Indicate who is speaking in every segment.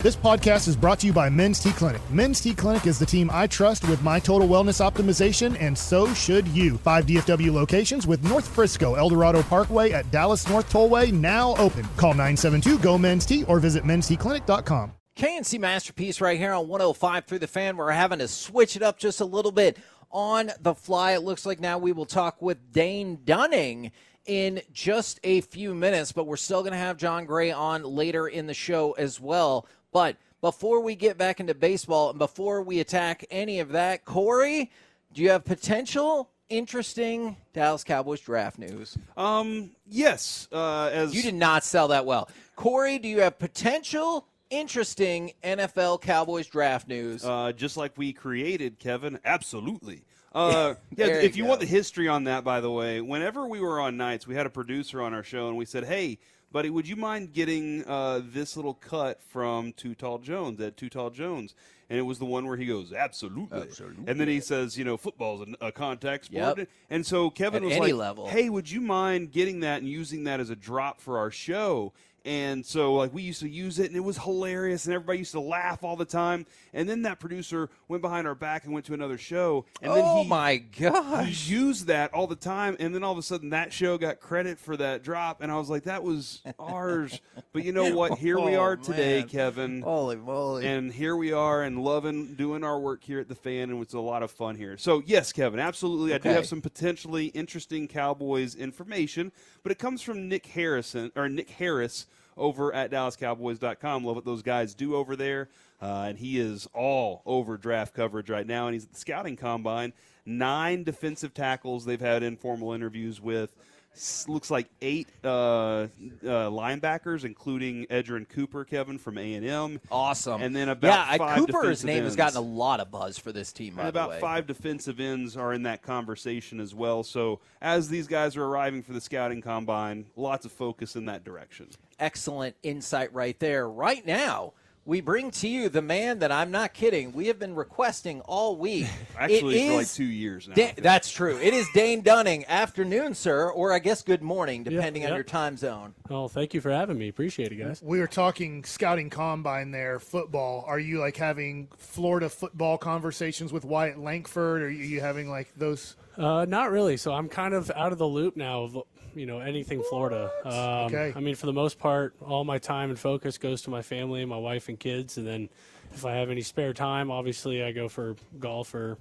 Speaker 1: This podcast is brought to you by Men's T Clinic. Men's T Clinic is the team I trust with my total wellness optimization, and so should you. Five DFW locations with North Frisco, Eldorado Parkway at Dallas North Tollway now open. Call 972 GO Men's T or visit mensteclinic.com.
Speaker 2: KNC Masterpiece right here on 105 through the fan. We're having to switch it up just a little bit on the fly. It looks like now we will talk with Dane Dunning in just a few minutes, but we're still going to have Jon Gray on later in the show as well. But before we get back into baseball and before we attack any of that, Corey, do you have potential interesting Dallas Cowboys draft news?
Speaker 3: Um, yes. Uh, as
Speaker 2: You did not sell that well. Corey, do you have potential interesting NFL Cowboys draft news?
Speaker 3: uh, just like we created, Kevin. Absolutely. Uh, yeah. If
Speaker 2: you
Speaker 3: you want the history on that, by the way, whenever we were on nights, we had a producer on our show, and we said, "Hey, buddy, would you mind getting uh, this little cut from Too Tall Jones at Too Tall Jones?" And it was the one where he goes, "Absolutely,", and then he says, "You know, football's a, a contact sport."
Speaker 2: Yep.
Speaker 3: And so Kevin
Speaker 2: At
Speaker 3: was like,
Speaker 2: level.
Speaker 3: "Hey, would you mind getting that and using that as a drop for our show?" And so, like, we used to use it, and it was hilarious, and everybody used to laugh all the time. And then that producer went behind our back and went to another show, and then
Speaker 2: oh
Speaker 3: he,
Speaker 2: my
Speaker 3: he
Speaker 2: gosh.
Speaker 3: used that all the time. And then all of a sudden, that show got credit for that drop, and I was like, that was ours. but you know what? Here we
Speaker 2: Oh,
Speaker 3: are today,
Speaker 2: man.
Speaker 3: Kevin.
Speaker 2: Holy moly.
Speaker 3: And here we are and loving doing our work here at the fan, and it's a lot of fun here. So, yes, Kevin, absolutely. I do have some potentially interesting Cowboys information, but it comes from Nick Harrison or Nick Harris over at DallasCowboys.com. Love what those guys do over there. Uh, and he is all over draft coverage right now, and he's at the scouting combine. Nine defensive tackles they've had informal interviews with. S- Looks like eight uh, uh, linebackers, including Edgerrin Cooper, Kevin from A and M.
Speaker 2: awesome.
Speaker 3: And then about
Speaker 2: yeah,
Speaker 3: five
Speaker 2: Cooper's name has gotten a lot of buzz for this team.
Speaker 3: And about five defensive ends are in that conversation as well. So as these guys are arriving for the scouting combine, lots of focus in that direction.
Speaker 2: Excellent insight right there. Right now, we bring to you the man that I'm not kidding. We have been requesting all week.
Speaker 3: Actually,
Speaker 2: It
Speaker 3: for like two years now.
Speaker 2: Da- that's true. It is Dane Dunning. Afternoon, sir, or I guess good morning,
Speaker 4: Yeah,
Speaker 2: depending on your time zone.
Speaker 4: Oh, thank you for having me. Appreciate it, guys.
Speaker 1: We were talking scouting combine there, football. Are you like having Florida football conversations with Wyatt Langford? Or are you having like those?
Speaker 4: Uh, not really. So I'm kind of out of the loop now of you know anything Florida. Um,
Speaker 1: Okay.
Speaker 4: I mean, for the most part, all my time and focus goes to my family, my wife and kids, and then if I have any spare time, obviously I go for golf or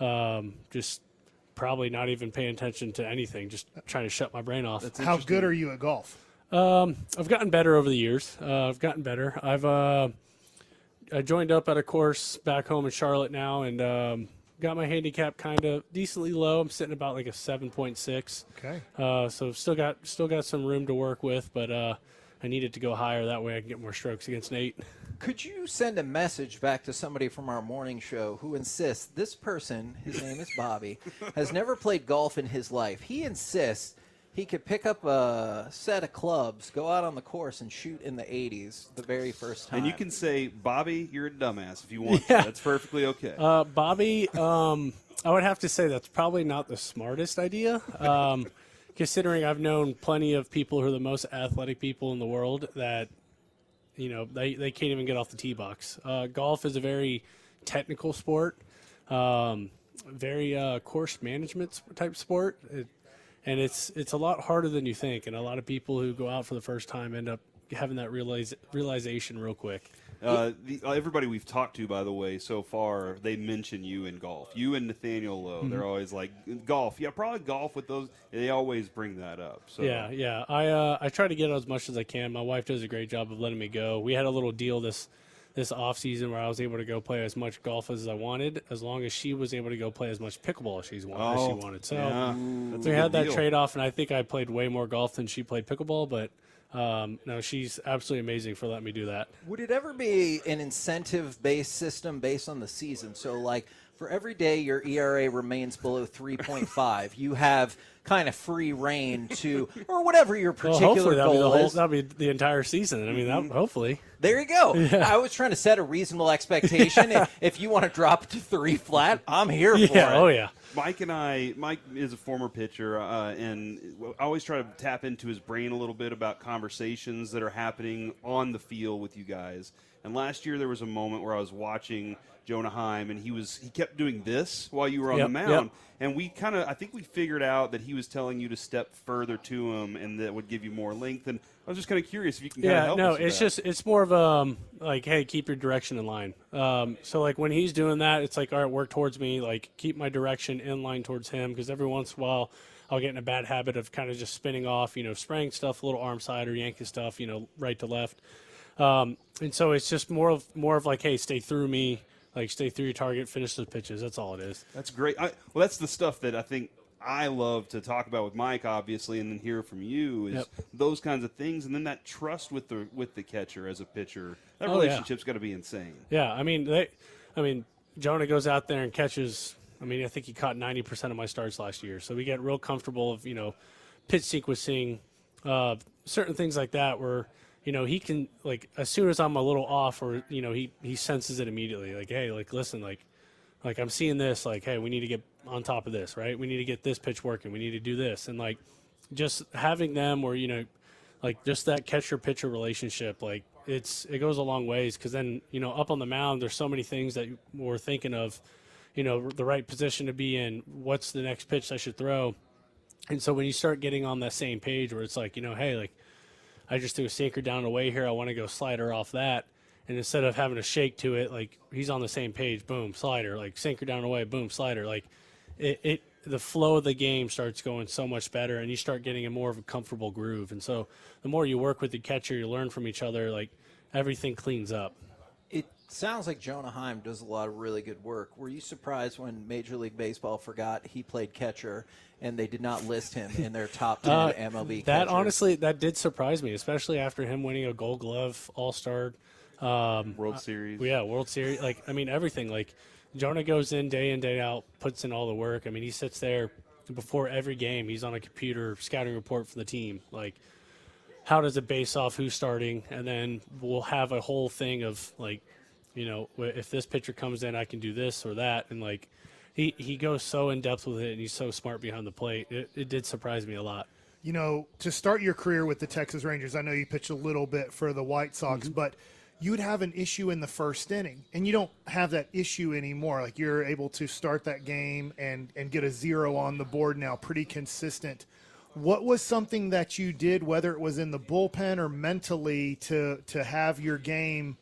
Speaker 4: um, just probably not even paying attention to anything, just trying to shut my brain off.
Speaker 1: How good are you at golf?
Speaker 4: Um, I've gotten better over the years. Uh, I've gotten better. I've uh, I joined up at a course back home in Charlotte now, and um, got my handicap kind of decently low. I'm sitting about like a seven point six.
Speaker 1: Okay.
Speaker 4: Uh, so still got still got some room to work with, but uh, I needed to go higher. That way I can get more strokes against Nate.
Speaker 2: Could you send a message back to somebody from our morning show who insists this person, his name is Bobby, has never played golf in his life? He insists he could pick up a set of clubs, go out on the course, and shoot in the 80s the very first time.
Speaker 3: And you can say, Bobby, you're a dumbass if you want
Speaker 4: Yeah.
Speaker 3: to. That's perfectly okay.
Speaker 4: Uh, Bobby, um, I would have to say that's probably not the smartest idea. Um, considering I've known plenty of people who are the most athletic people in the world that, you know, they, they can't even get off the tee box. Uh, golf is a very technical sport, um, very uh, course management type sport. It, and it's it's a lot harder than you think. And a lot of people who go out for the first time end up having that realize, realization real quick.
Speaker 3: Uh, the, uh, everybody we've talked to, by the way, so far, they mention you in golf. You and Nathaniel Lowe. They're
Speaker 4: Mm-hmm.
Speaker 3: always like, golf. Yeah, probably golf with those. They always bring that up. So
Speaker 4: Yeah, yeah. I uh, I try to get out as much as I can. My wife does a great job of letting me go. We had a little deal this this off season where I was able to go play as much golf as I wanted, as long as she was able to go play as much pickleball as she wanted. as
Speaker 3: Oh,
Speaker 4: she wanted. So
Speaker 3: yeah. That's
Speaker 4: we had that
Speaker 3: deal.
Speaker 4: trade off, and I think I played way more golf than she played pickleball. But Um, no, she's absolutely amazing for letting me do that.
Speaker 2: Would it ever be an incentive based system based on the season? So, like, for every day your ERA remains below 3.5, you have kind of free reign to, or whatever your
Speaker 4: Well,
Speaker 2: particular
Speaker 4: hopefully that'll be the
Speaker 2: goal
Speaker 4: whole,
Speaker 2: is.
Speaker 4: that'll be the entire season. I mean, that, hopefully.
Speaker 2: There you go. I was trying to set a reasonable expectation. if, if you want to drop to three flat, I'm here for it.
Speaker 4: Oh yeah.
Speaker 3: Mike and I, Mike is a former pitcher, uh, and I always try to tap into his brain a little bit about conversations that are happening on the field with you guys. And last year there was a moment where I was watching Jonah Heim, and he was he kept doing this while you were on
Speaker 4: Yep,
Speaker 3: the mound,
Speaker 4: yep.
Speaker 3: and we kind of I think we figured out that he was telling you to step further to him, and that would give you more length. And I was just kind of curious if you can kind of
Speaker 4: Yeah,
Speaker 3: help
Speaker 4: no, it's just it's more of um like hey, keep your direction in line. Um, so like when he's doing that, it's like all right, work towards me, like keep my direction in line towards him because every once in a while I'll get in a bad habit of kind of just spinning off, you know, spraying stuff a little arm side or yanking stuff, you know, right to left. Um, and so it's just more of more of like hey, stay through me, like stay through your target, finish the pitches. That's all it is.
Speaker 3: That's great. I, well, that's the stuff that I think I love to talk about with Mike, obviously, and then hear from you is
Speaker 4: Yep.
Speaker 3: those kinds of things, and then that trust with the with the catcher as a pitcher. That
Speaker 4: Oh, yeah.
Speaker 3: got to be insane.
Speaker 4: Yeah, I mean they, I mean Jonah goes out there and catches. I mean I think he caught ninety percent of my starts last year, so we get real comfortable of you know pitch sequencing, uh, certain things like that where you know he can like as soon as I'm a little off or you know he he senses it immediately like hey like listen like like I'm seeing this like hey we need to get on top of this right? We need to get this pitch working. We need to do this. And like just having them where you know like just that catcher pitcher relationship like it's it goes a long ways because then you know up on the mound there's so many things that we're thinking of you know the right position to be in what's the next pitch i should throw. And so when you start getting on that same page where it's like you know hey like i just threw a sinker down away here. I want to go slider off that. And instead of having a shake to it like he's on the same page boom slider like sinker down away boom slider like it, it the flow of the game starts going so much better and you start getting a more of a comfortable groove. And so the more you work with the catcher you learn from each other like everything cleans up.
Speaker 2: It sounds like Jonah Heim does a lot of really good work. Were you surprised when Major League Baseball forgot he played catcher and they did not list him in their top 10
Speaker 4: Uh,
Speaker 2: MLB
Speaker 4: that
Speaker 2: catchers?
Speaker 4: honestly that did surprise me especially after him winning a gold glove all-star um,
Speaker 3: World Series.
Speaker 4: yeah world series like i mean everything like jonah goes in day in day out puts in all the work i mean he sits there before every game he's on a computer scouting report for the team like how does it base off who's starting and then we'll have a whole thing of like you know if this pitcher comes in i can do this or that and like he, he goes so in depth with it and he's so smart behind the plate it, it did surprise me a lot
Speaker 1: You know, to start your career with the Texas Rangers, I know you pitched a little bit for the White Sox,
Speaker 4: Mm-hmm.
Speaker 1: but you would have an issue in the first inning, and you don't have that issue anymore. Like you're able to start that game and and get a zero on the board now, pretty consistent. What was something that you did, whether it was in the bullpen or mentally, to to have your game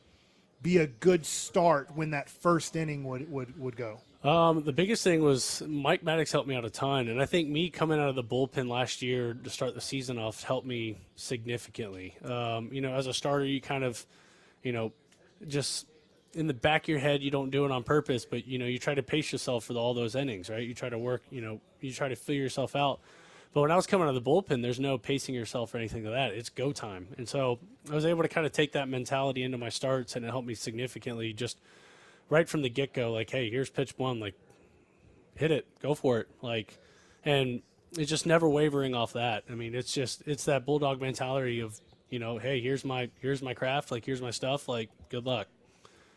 Speaker 1: be a good start when that first inning would would, would go?
Speaker 4: Um, the biggest thing was Mike Maddux helped me out a ton, and I think me coming out of the bullpen last year to start the season off helped me significantly. Um, you know, as a starter, you kind of, you know, just in the back of your head, you don't do it on purpose, but you know, you try to pace yourself for the, all those innings, right? You try to work, you know, you try to figure yourself out. But when I was coming out of the bullpen, there's no pacing yourself or anything like that. It's go time, and so I was able to kind of take that mentality into my starts, and it helped me significantly just right from the get go, like, hey, here's pitch one, like, hit it, go for it, like, and it's just never wavering off that. I mean, it's just it's that bulldog mentality of you know, hey, here's my here's my craft, like, here's my stuff, like, good luck.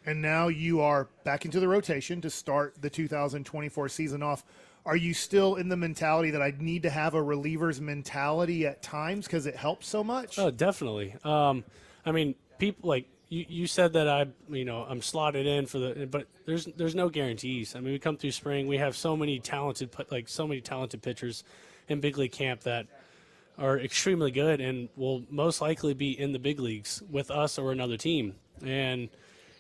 Speaker 1: And now you are back into the rotation to start the 2024 season off. Are you still in the mentality that I need to have a reliever's mentality at times because it helps so much?
Speaker 4: Oh, definitely. Um, I mean, people like you, you said that I, you know, I'm slotted in for the, but there's there's no guarantees. I mean, we come through spring, we have so many talented, like so many talented pitchers in big league camp that are extremely good and will most likely be in the big leagues with us or another team. And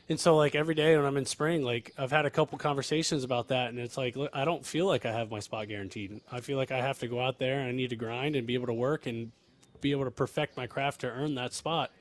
Speaker 4: and so like every day when I'm in spring, like I've had a couple conversations about that, and it's like look, I don't feel like I have my spot guaranteed. I feel like I have to go out there and I need to grind and be able to work and be able to perfect my craft to earn that spot.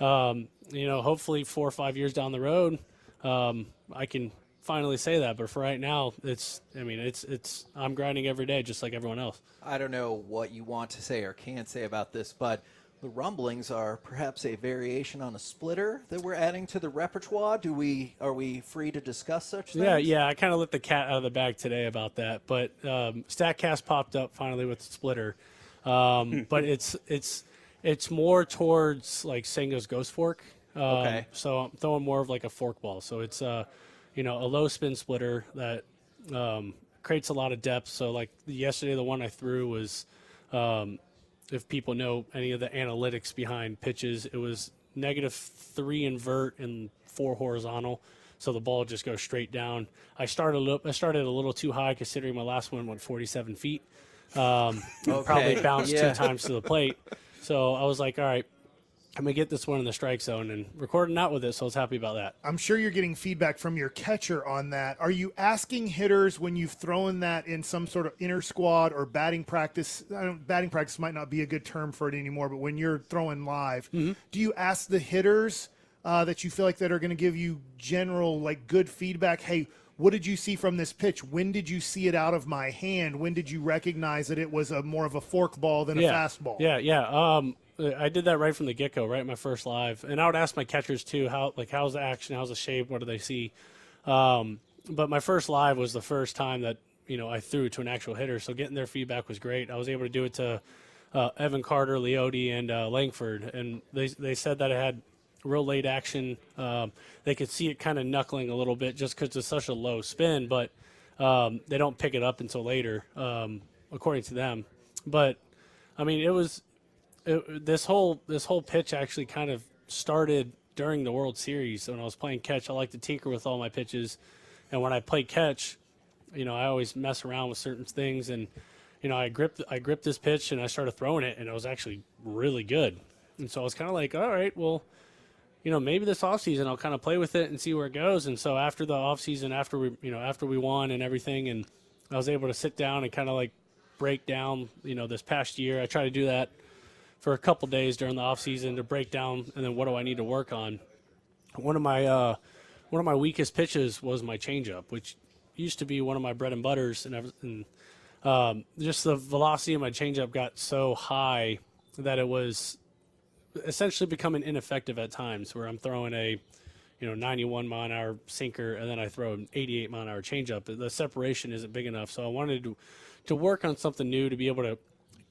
Speaker 4: Um, you know, hopefully four or five years down the road, um, I can finally say that. But for right now, it's I mean it's it's I'm grinding every day just like everyone else.
Speaker 2: I don't know what you want to say or can say about this, but The rumblings are perhaps a variation on a splitter that we're adding to the repertoire. Do we are we free to discuss such things?
Speaker 4: Yeah, yeah. I kind of let the cat out of the bag today about that, but um, Statcast popped up finally with the splitter. Um, but it's it's it's more towards like Senga's Ghost Fork. Um,
Speaker 2: Okay.
Speaker 4: So I'm throwing more of like a fork ball. So it's uh, you know, a low spin splitter that um, creates a lot of depth. So like yesterday, the one I threw was, um, if people know any of the analytics behind pitches, it was negative three invert and four horizontal. So the ball just goes straight down. I started a little, I started a little too high considering my last one went 47 feet. Um, Probably bounced
Speaker 2: yeah.
Speaker 4: two times to the plate. So I was like, all right, I'm gonna get this one in the strike zone and recording out with it. So I was happy about that.
Speaker 1: I'm sure you're getting feedback from your catcher on that. Are you asking hitters when you've thrown that in some sort of inner squad or batting practice? I don't, batting practice might not be a good term for it anymore, but when you're throwing live,
Speaker 4: Mm-hmm.
Speaker 1: do you ask the hitters uh, that you feel like that are going to give you general like good feedback? Hey, what did you see from this pitch? When did you see it out of my hand? When did you recognize that it was a more of a fork ball than a fastball?
Speaker 4: Yeah, yeah. Um, I did that right from the get go, right my first live, and I would ask my catchers too, how like how's the action, how's the shape, what do they see? Um, but my first live was the first time that you know I threw to an actual hitter, so getting their feedback was great. I was able to do it to uh, Evan Carter, Leody, and uh, Langford, and they they said that it had real late action. Um, they could see it kind of knuckling a little bit just because it's such a low spin, but um, they don't pick it up until later, um, according to them. But I mean, it was this whole this whole pitch actually kind of started during the World Series when I was playing catch. I like to tinker with all my pitches, and when I play catch, you know, I always mess around with certain things, and you know, I gripped I gripped this pitch and I started throwing it, and it was actually really good. And so I was kind of like, all right, well, you know, maybe this offseason I'll kind of play with it and see where it goes. And so after the offseason, after we, you know, after we won and everything, and I was able to sit down and kind of like break down, you know, this past year. I try to do that for a couple days during the offseason to break down and then what do I need to work on. One of my uh, one of my weakest pitches was my changeup, which used to be one of my bread and butters, and, and um, just the velocity of my changeup got so high that it was essentially becoming ineffective at times where I'm throwing a you know 91 mile an hour sinker and then I throw an 88 mile an hour changeup. The separation isn't big enough, so I wanted to to work on something new to be able to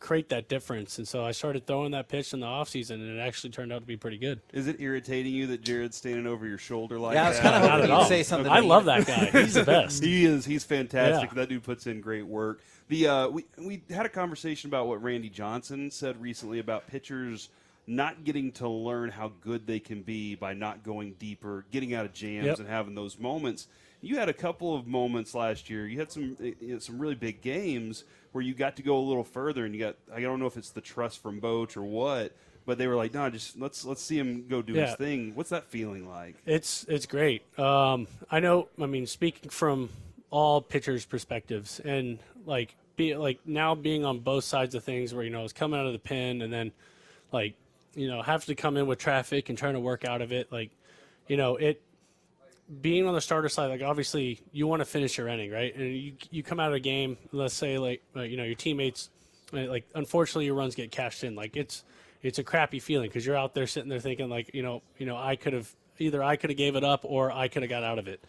Speaker 4: create that difference. And so I started throwing that pitch in the offseason, and it actually turned out to be pretty good.
Speaker 3: Is it irritating you that Jared's standing over your shoulder like that?
Speaker 2: Yeah, I was kind of
Speaker 4: Not
Speaker 2: hoping
Speaker 4: at
Speaker 2: you'd say something.
Speaker 4: I love that guy. He's the best.
Speaker 3: He is. He's fantastic.
Speaker 4: Yeah.
Speaker 3: That dude puts in great work. The uh, we we had a conversation about what Randy Johnson said recently about pitchers not getting to learn how good they can be by not going deeper, getting out of jams,
Speaker 4: Yep.
Speaker 3: and having those moments. You had a couple of moments last year. You had some you know, some really big games where you got to go a little further, and you got I don't know if it's the trust from Boch or what, but they were like, no, just let's let's see him go do his thing. What's that feeling like?
Speaker 4: It's it's great. Um, I know. I mean, speaking from all pitchers' perspectives, and like be like now being on both sides of things, where you know it's coming out of the pen, and then like you know have to come in with traffic and trying to work out of it. Like you know it being on the starter side, like obviously you want to finish your inning, right? And you you come out of a game, let's say like uh, you know your teammates, uh, like unfortunately your runs get cashed in. Like it's it's a crappy feeling because you're out there sitting there thinking like you know you know I could have either I could have gave it up or I could have got out of it.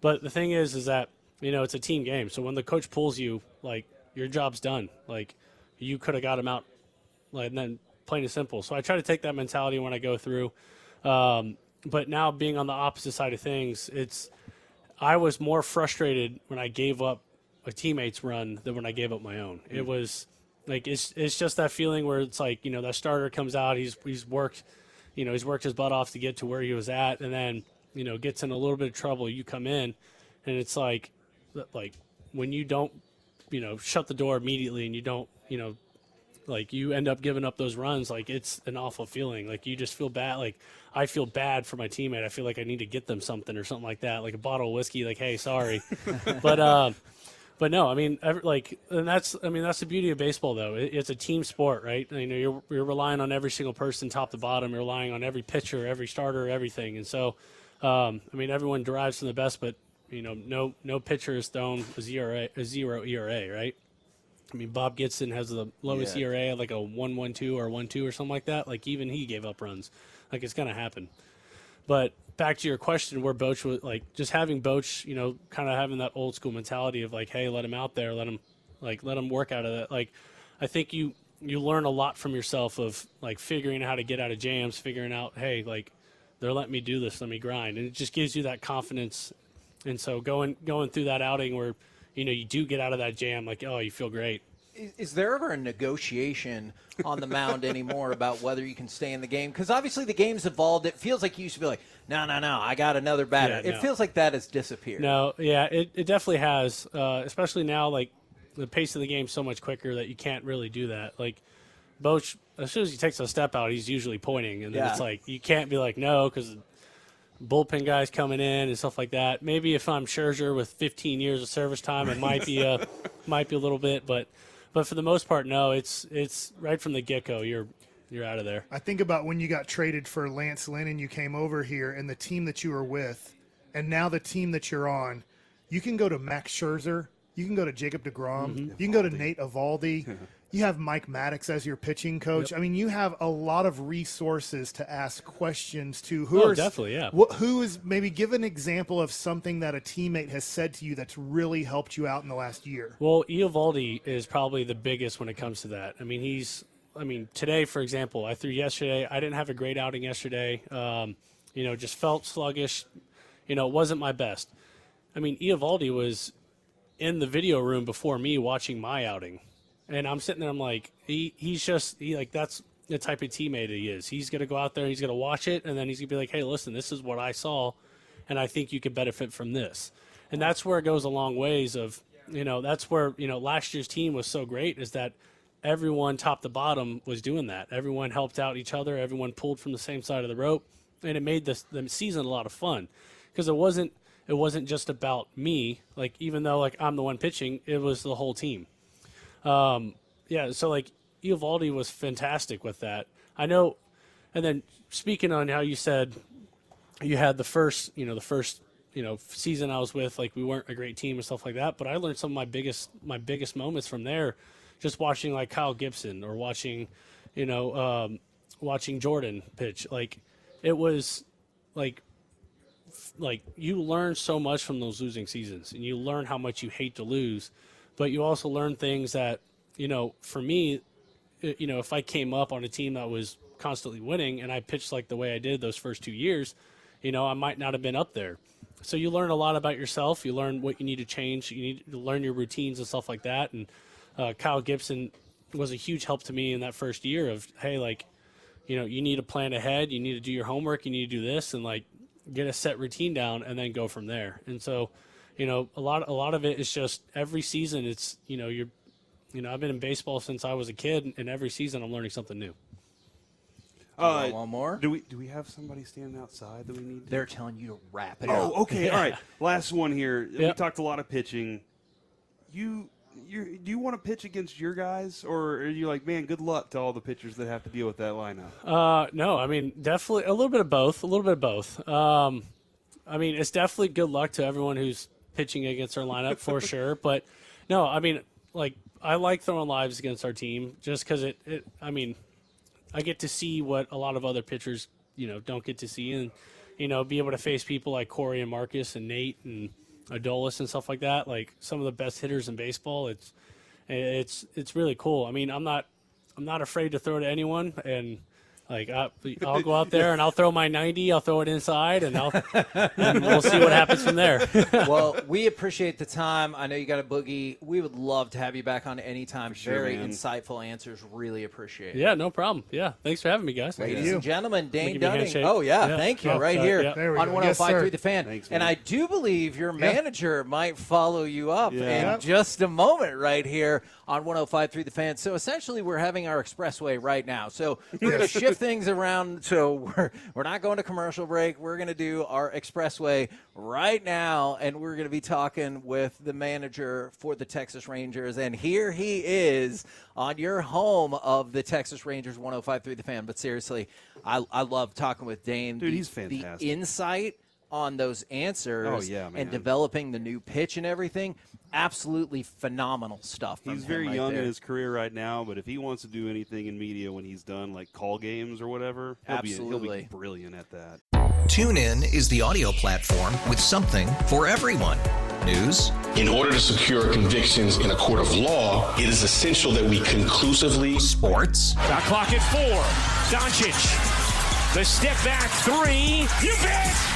Speaker 4: But the thing is, is that you know it's a team game. So when the coach pulls you, like your job's done. Like you could have got him out, like and then plain and simple. So I try to take that mentality when I go through. Um, but now being on the opposite side of things, it's I was more frustrated when I gave up a teammate's run than when I gave up my own. It mm. was like it's it's just that feeling where it's like you know that starter comes out, he's he's worked, you know he's worked his butt off to get to where he was at, and then you know gets in a little bit of trouble. You come in, and it's like like when you don't you know shut the door immediately and you don't you know like you end up giving up those runs like it's an awful feeling. Like you just feel bad like i feel bad for my teammate. I feel like i need to get them something or something like that like a bottle of whiskey like hey sorry. But um but no i mean ev- like and that's i mean that's the beauty of baseball though. It, it's a team sport right? You know you're, you're relying on every single person top to bottom. You're relying on every pitcher every starter everything. And so um, i mean everyone derives from the best but you know no no pitcher is thrown a zero a zero era right I mean, Bob Gibson has the lowest
Speaker 2: Yeah.
Speaker 4: ERA, like a one one two or one two or something like that. Like even he gave up runs. Like it's gonna happen. But back to your question, where Boch was like just having Boch, you know, kind of having that old school mentality of like, hey, let him out there, let him like let him work out of that. Like, I think you you learn a lot from yourself of like figuring out how to get out of jams, figuring out, hey, like they're letting me do this, let me grind, and it just gives you that confidence. And so going going through that outing where you know you do get out of that jam, like oh, you feel great.
Speaker 2: Is, there ever a negotiation on the mound anymore about whether you can stay in the game? Because obviously the game's evolved. It feels like you used to be like, no, no, no, I got another batter.
Speaker 4: Yeah,
Speaker 2: It
Speaker 4: no.
Speaker 2: feels like that has disappeared.
Speaker 4: No, yeah, it, it definitely has. Uh, especially now, like the pace of the game's so much quicker that you can't really do that. Like Boch, as soon as he takes a step out, he's usually pointing, and then
Speaker 2: Yeah.
Speaker 4: it's like you can't be like no because bullpen guys coming in and stuff like that. Maybe if I'm Scherzer with 15 years of service time, it might be a might be a little bit, but but for the most part, no. It's it's right from the get go. You're you're out of there.
Speaker 1: I think about when you got traded for Lance Lynn and you came over here and the team that you were with, and now the team that you're on, you can go to Max Scherzer, you can go to Jacob DeGrom,
Speaker 4: Mm-hmm.
Speaker 1: you can go to Nate Eovaldi, you have Mike Maddux as your pitching coach. I mean, you have a lot of resources to ask questions to. Who
Speaker 4: Oh,
Speaker 1: are
Speaker 4: definitely, yeah.
Speaker 1: Wh- who is maybe give an example of something that a teammate has said to you that's really helped you out in the last year?
Speaker 4: Well, Eovaldi is probably the biggest when it comes to that. I mean, he's. I mean, today, for example, I threw yesterday. I didn't have a great outing yesterday. Um, you know, just felt sluggish. You know, it wasn't my best. I mean, Eovaldi was in the video room before me watching my outing, and I'm sitting there. I'm like, he, he's just he like that's the type of teammate he is. He's gonna go out there, he's gonna watch it, and then he's gonna be like, hey, listen, this is what I saw, and I think you could benefit from this. And that's where it goes a long ways of, you know, that's where, you know, last year's team was so great is that everyone top to bottom was doing that. Everyone helped out each other, everyone pulled from the same side of the rope, and it made the season a lot of fun because it wasn't it wasn't just about me, like even though like I'm the one pitching, it was the whole team. Um, yeah, so like Eovaldi was fantastic with that. I know, and then speaking on how you said you had the first, you know, the first, you know, season I was with, like we weren't a great team and stuff like that. But I learned some of my biggest, my biggest moments from there, just watching like Kyle Gibson or watching, you know, um, watching Jordan pitch. Like it was, like, like you learn so much from those losing seasons, and you learn how much you hate to lose, but you also learn things that, you know, for me, you know, if I came up on a team that was constantly winning and I pitched like the way I did those first two years, you know, I might not have been up there. So you learn a lot about yourself. You learn what you need to change. You need to learn your routines and stuff like that. And uh, Kyle Gibson was a huge help to me in that first year of, hey, like, you know, you need to plan ahead. You need to do your homework. You need to do this and like get a set routine down and then go from there. And so, you know, a lot, a lot of it is just every season. It's you know, you're, you know, I've been in baseball since I was a kid, and every season I'm learning something new.
Speaker 3: Uh,
Speaker 2: one more?
Speaker 3: Do we do we have somebody standing outside that we need? To...
Speaker 2: They're telling you to wrap it
Speaker 3: Oh,
Speaker 2: up.
Speaker 3: okay, all right. Last one here. We talked a lot of pitching. You, you, do you want to pitch against your guys, or are you like, man, good luck to all the pitchers that have to deal with that lineup?
Speaker 4: Uh, no, I mean definitely a little bit of both. A little bit of both. Um, I mean it's definitely good luck to everyone who's pitching against our lineup for sure. But no, I mean like I like throwing lives against our team just because it, it. I mean, I get to see what a lot of other pitchers you know don't get to see, and you know be able to face people like Corey and Marcus and Nate and Adolis and stuff like that. Like some of the best hitters in baseball. It's it's it's really cool. I mean, I'm not I'm not afraid to throw to anyone, and like uh, I, I'll go out there and I'll throw my 90. I'll throw it inside, and I'll and we'll see what happens from there.
Speaker 2: well, we appreciate the time. I know you got a boogie. We would love to have you back on anytime.
Speaker 3: sure,
Speaker 2: Very
Speaker 3: man.
Speaker 2: insightful answers. Really appreciate it.
Speaker 4: yeah, no problem. Yeah, thanks for having me, guys.
Speaker 2: Ladies and gentlemen, Dane
Speaker 4: you
Speaker 2: Dunning. Oh, yeah,
Speaker 4: Yeah.
Speaker 2: thank you.
Speaker 4: Oh,
Speaker 2: right
Speaker 4: sorry.
Speaker 2: here
Speaker 4: Yeah.
Speaker 2: On
Speaker 1: go. Oh yes,
Speaker 2: 105.3. The Fan.
Speaker 3: Thanks,
Speaker 2: and. I do believe your manager might follow you up
Speaker 3: Yeah.
Speaker 2: in just a moment right here on 105.3 The Fan. So essentially, we're having our expressway right now. So we're going to shift things around. So we're, we're not going to commercial break. We're going to do our expressway right now, and we're going to be talking with the manager for the Texas Rangers. And here he is on your home of the Texas Rangers 105.3 The Fan. But seriously, I, I love talking with Dane.
Speaker 3: Dude,
Speaker 2: The-
Speaker 3: he's fantastic.
Speaker 2: The insight on those answers
Speaker 3: Oh, yeah,
Speaker 2: and developing the new pitch and everything. Absolutely phenomenal stuff. from
Speaker 3: He's
Speaker 2: him
Speaker 3: very
Speaker 2: right
Speaker 3: young
Speaker 2: there.
Speaker 3: in his career right now, but if he wants to do anything in media when he's done, like call games or whatever, he'll be he'll be brilliant at that.
Speaker 5: TuneIn is the audio platform with something for everyone. News,
Speaker 6: In order to secure convictions in a court of law, it is essential that we conclusively
Speaker 5: sports,
Speaker 7: Shot clock at four. Doncic. The step back three. You bet.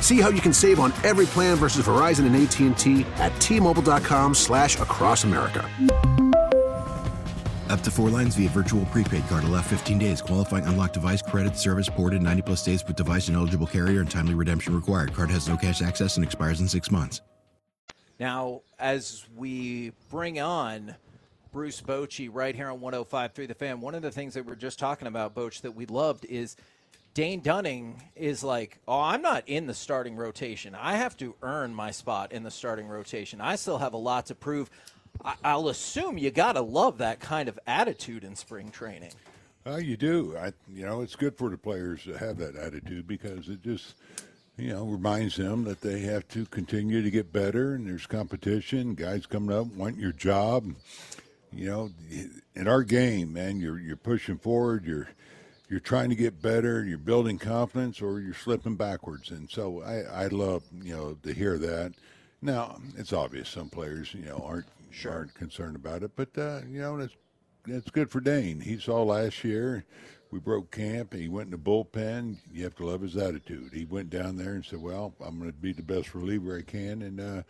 Speaker 8: See how you can save on every plan versus Verizon and AT&T at T-Mobile.com slash across America.
Speaker 9: Up to four lines via virtual prepaid card. Allow 15 days. Qualifying unlocked device credit service ported 90 plus days with device and eligible carrier and timely redemption required. Card has no cash access and expires in six months.
Speaker 2: Now, as we bring on Bruce Bochy right here on 105.3 The Fan, one of the things that we're just talking about, Boch, that we loved is Dane Dunning is like, oh, I'm not in the starting rotation. I have to earn my spot in the starting rotation. I still have a lot to prove. I- I'll assume you got to love that kind of attitude in spring training.
Speaker 10: Uh, you do. I, you know, it's good for the players to have that attitude because it just, you know, reminds them that they have to continue to get better and there's competition. Guys coming up want your job. You know, in our game, man, you're you're pushing forward. You're you're trying to get better. You're building confidence, or you're slipping backwards. And so I, I love you know to hear that. Now it's obvious some players you know aren't aren't concerned about it, but uh, you know it's it's good for Dane. He saw last year. We broke camp. And he went in the bullpen. You have to love his attitude. He went down there and said, "Well, I'm going to be the best reliever I can," and uh,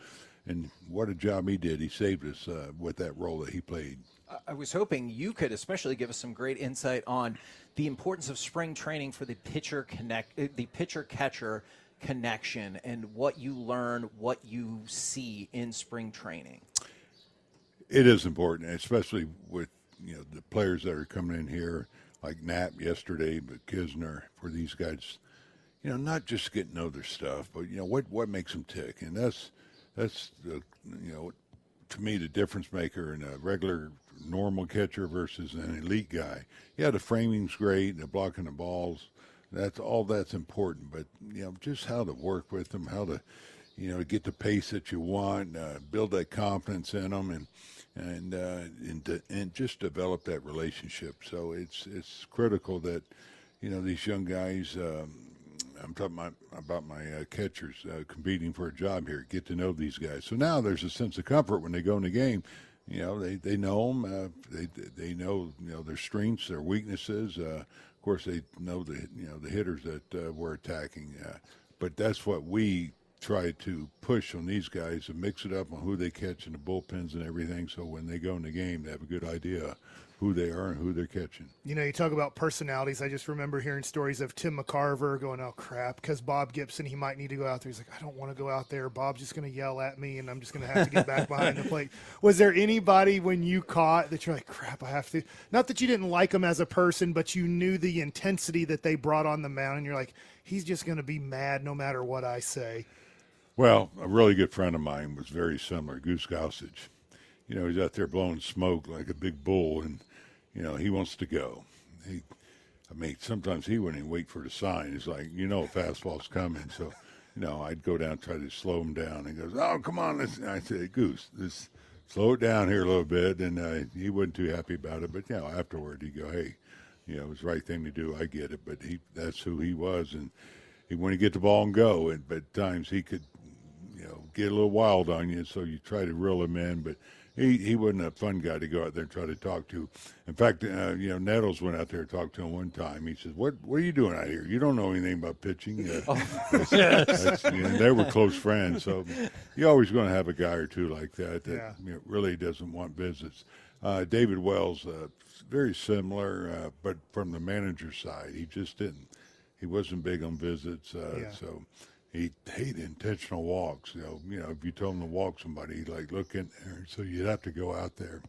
Speaker 10: and what a job he did. He saved us uh, with that role that he played.
Speaker 2: I was hoping you could especially give us some great insight on the importance of spring training for the pitcher connect, uh, the pitcher catcher connection, and what you learn, what you see in spring training.
Speaker 10: It is important, especially with you know the players that are coming in here, like Knapp yesterday, but Kisner for these guys. You know, not just getting their stuff, but you know what what makes them tick, and that's that's the you know to me the difference maker in a regular normal catcher versus an elite guy. Yeah, the framing's great, the blocking the balls, that's all that's important. But you know, just how to work with them, how to you know get the pace that you want, uh, build that confidence in them, and and uh, and, de- and just develop that relationship. So it's it's critical that you know these young guys. Um, I'm talking about, about my uh, catchers uh, competing for a job here. Get to know these guys. So now there's a sense of comfort when they go in the game. You know, they, they know them. Uh, they they know you know their strengths, their weaknesses. Uh, of course, they know the you know the hitters that uh, we're attacking. Uh, but that's what we try to push on these guys and mix it up on who they catch in the bullpens and everything. So when they go in the game, they have a good idea who they are and who they're catching.
Speaker 1: You know, you talk about personalities. I just remember hearing stories of Tim McCarver going, "Oh crap," because Bob Gibson, he might need to go out there. He's like, "I don't want to go out there. Bob's just going to yell at me, and I'm just going to have to get back behind the plate." Was there anybody when you caught that you're like, "Crap, I have to"? Not that you didn't like them as a person, but you knew the intensity that they brought on the mound, and you're like, "He's just going to be mad no matter what I say."
Speaker 10: Well, a really good friend of mine was very similar, Goose Gossage. You know, he's out there blowing smoke like a big bull, and you know he wants to go. He, I mean, sometimes he wouldn't even wait for the sign. He's like, you know, a fastball's coming, so you know, I'd go down try to slow him down. He goes, "Oh, come on!" Let's, I said, "Goose, this slow it down here a little bit," and uh, he wasn't too happy about it. But you know, afterward, he'd go, "Hey, you know, it was the right thing to do. I get it." But he, that's who he was, and he wanted to get the ball and go. And but at times he could get a little wild on you, so you try to reel him in. But he, he wasn't a fun guy to go out there and try to talk to. In fact, uh, you know, Nettles went out there and talked to him one time. He says, "What What are you doing out here? You don't know anything about pitching." Uh, that's- that's- you know, they were close friends, so you're always going to have a guy or two like that that
Speaker 1: Yeah.
Speaker 10: you know, really doesn't want visits. Uh, David Wells, uh, very similar, uh, but from the manager's side, he just didn't. He wasn't big on visits, uh,
Speaker 1: Yeah.
Speaker 10: so he hate intentional walks. You know, you know, if you told him to walk somebody, he'd like look in there, so you'd have to go out there.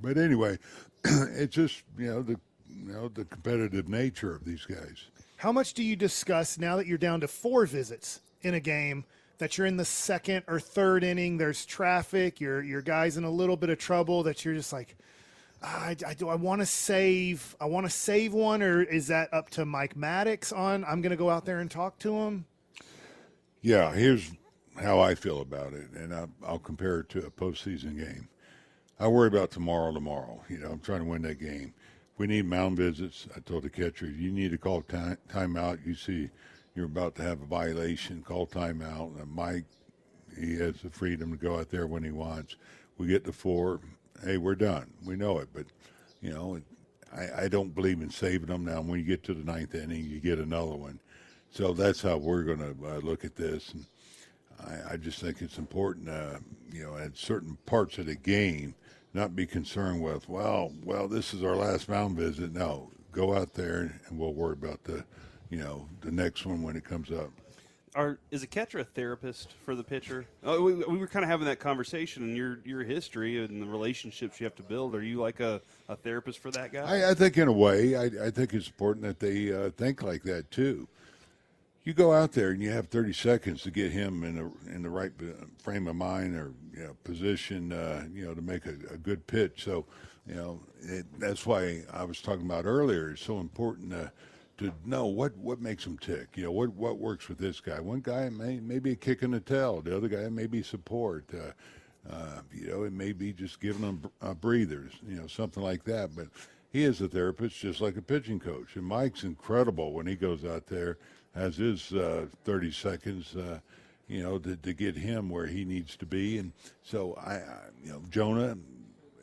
Speaker 10: But anyway, it's just you know the you know the competitive nature of these guys.
Speaker 1: How much do you discuss now that you're down to four visits in a game? That you're in the second or third inning, there's traffic, your your guy's in a little bit of trouble. That you're just like, I, I do I want to save I want to save one, or is that up to Mike Maddux on? I'm going to go out there and talk to him.
Speaker 10: Yeah, here's how I feel about it, and I, I'll compare it to a postseason game. I worry about tomorrow. Tomorrow, you know, I'm trying to win that game. We need mound visits. I told the catcher, you need to call time timeout. You see you're about to have a violation, call timeout. And Mike, he has the freedom to go out there when he wants. We get to four, hey, we're done. We know it, but you know, I, I don't believe in saving them. Now, when you get to the ninth inning, you get another one. So that's how we're going to uh, look at this. And I, I just think it's important, uh, you know, at certain parts of the game, not be concerned with, well, well, this is our last mound visit. No, go out there and we'll worry about the you know, the next one when it comes up.
Speaker 3: Are is a catcher a therapist for the pitcher? Oh, we, we were kind of having that conversation and your your history and the relationships you have to build. Are you like a, a therapist for that guy?
Speaker 10: I, I think in a way, I, I think it's important that they uh, think like that too. You go out there and you have 30 seconds to get him in the in the right frame of mind or you know, position, uh, you know, to make a, a good pitch. So, you know, it, that's why I was talking about earlier. It's so important to to know what, what makes him tick. You know, what what works with this guy. One guy may maybe a kick in the tail. The other guy may be support. Uh, uh, you know, it may be just giving them uh, breathers. You know, something like that. But he is a therapist, just like a pitching coach. And Mike's incredible when he goes out there, has his uh, 30 seconds. Uh, you know, to, to get him where he needs to be. And so I, you know, Jonah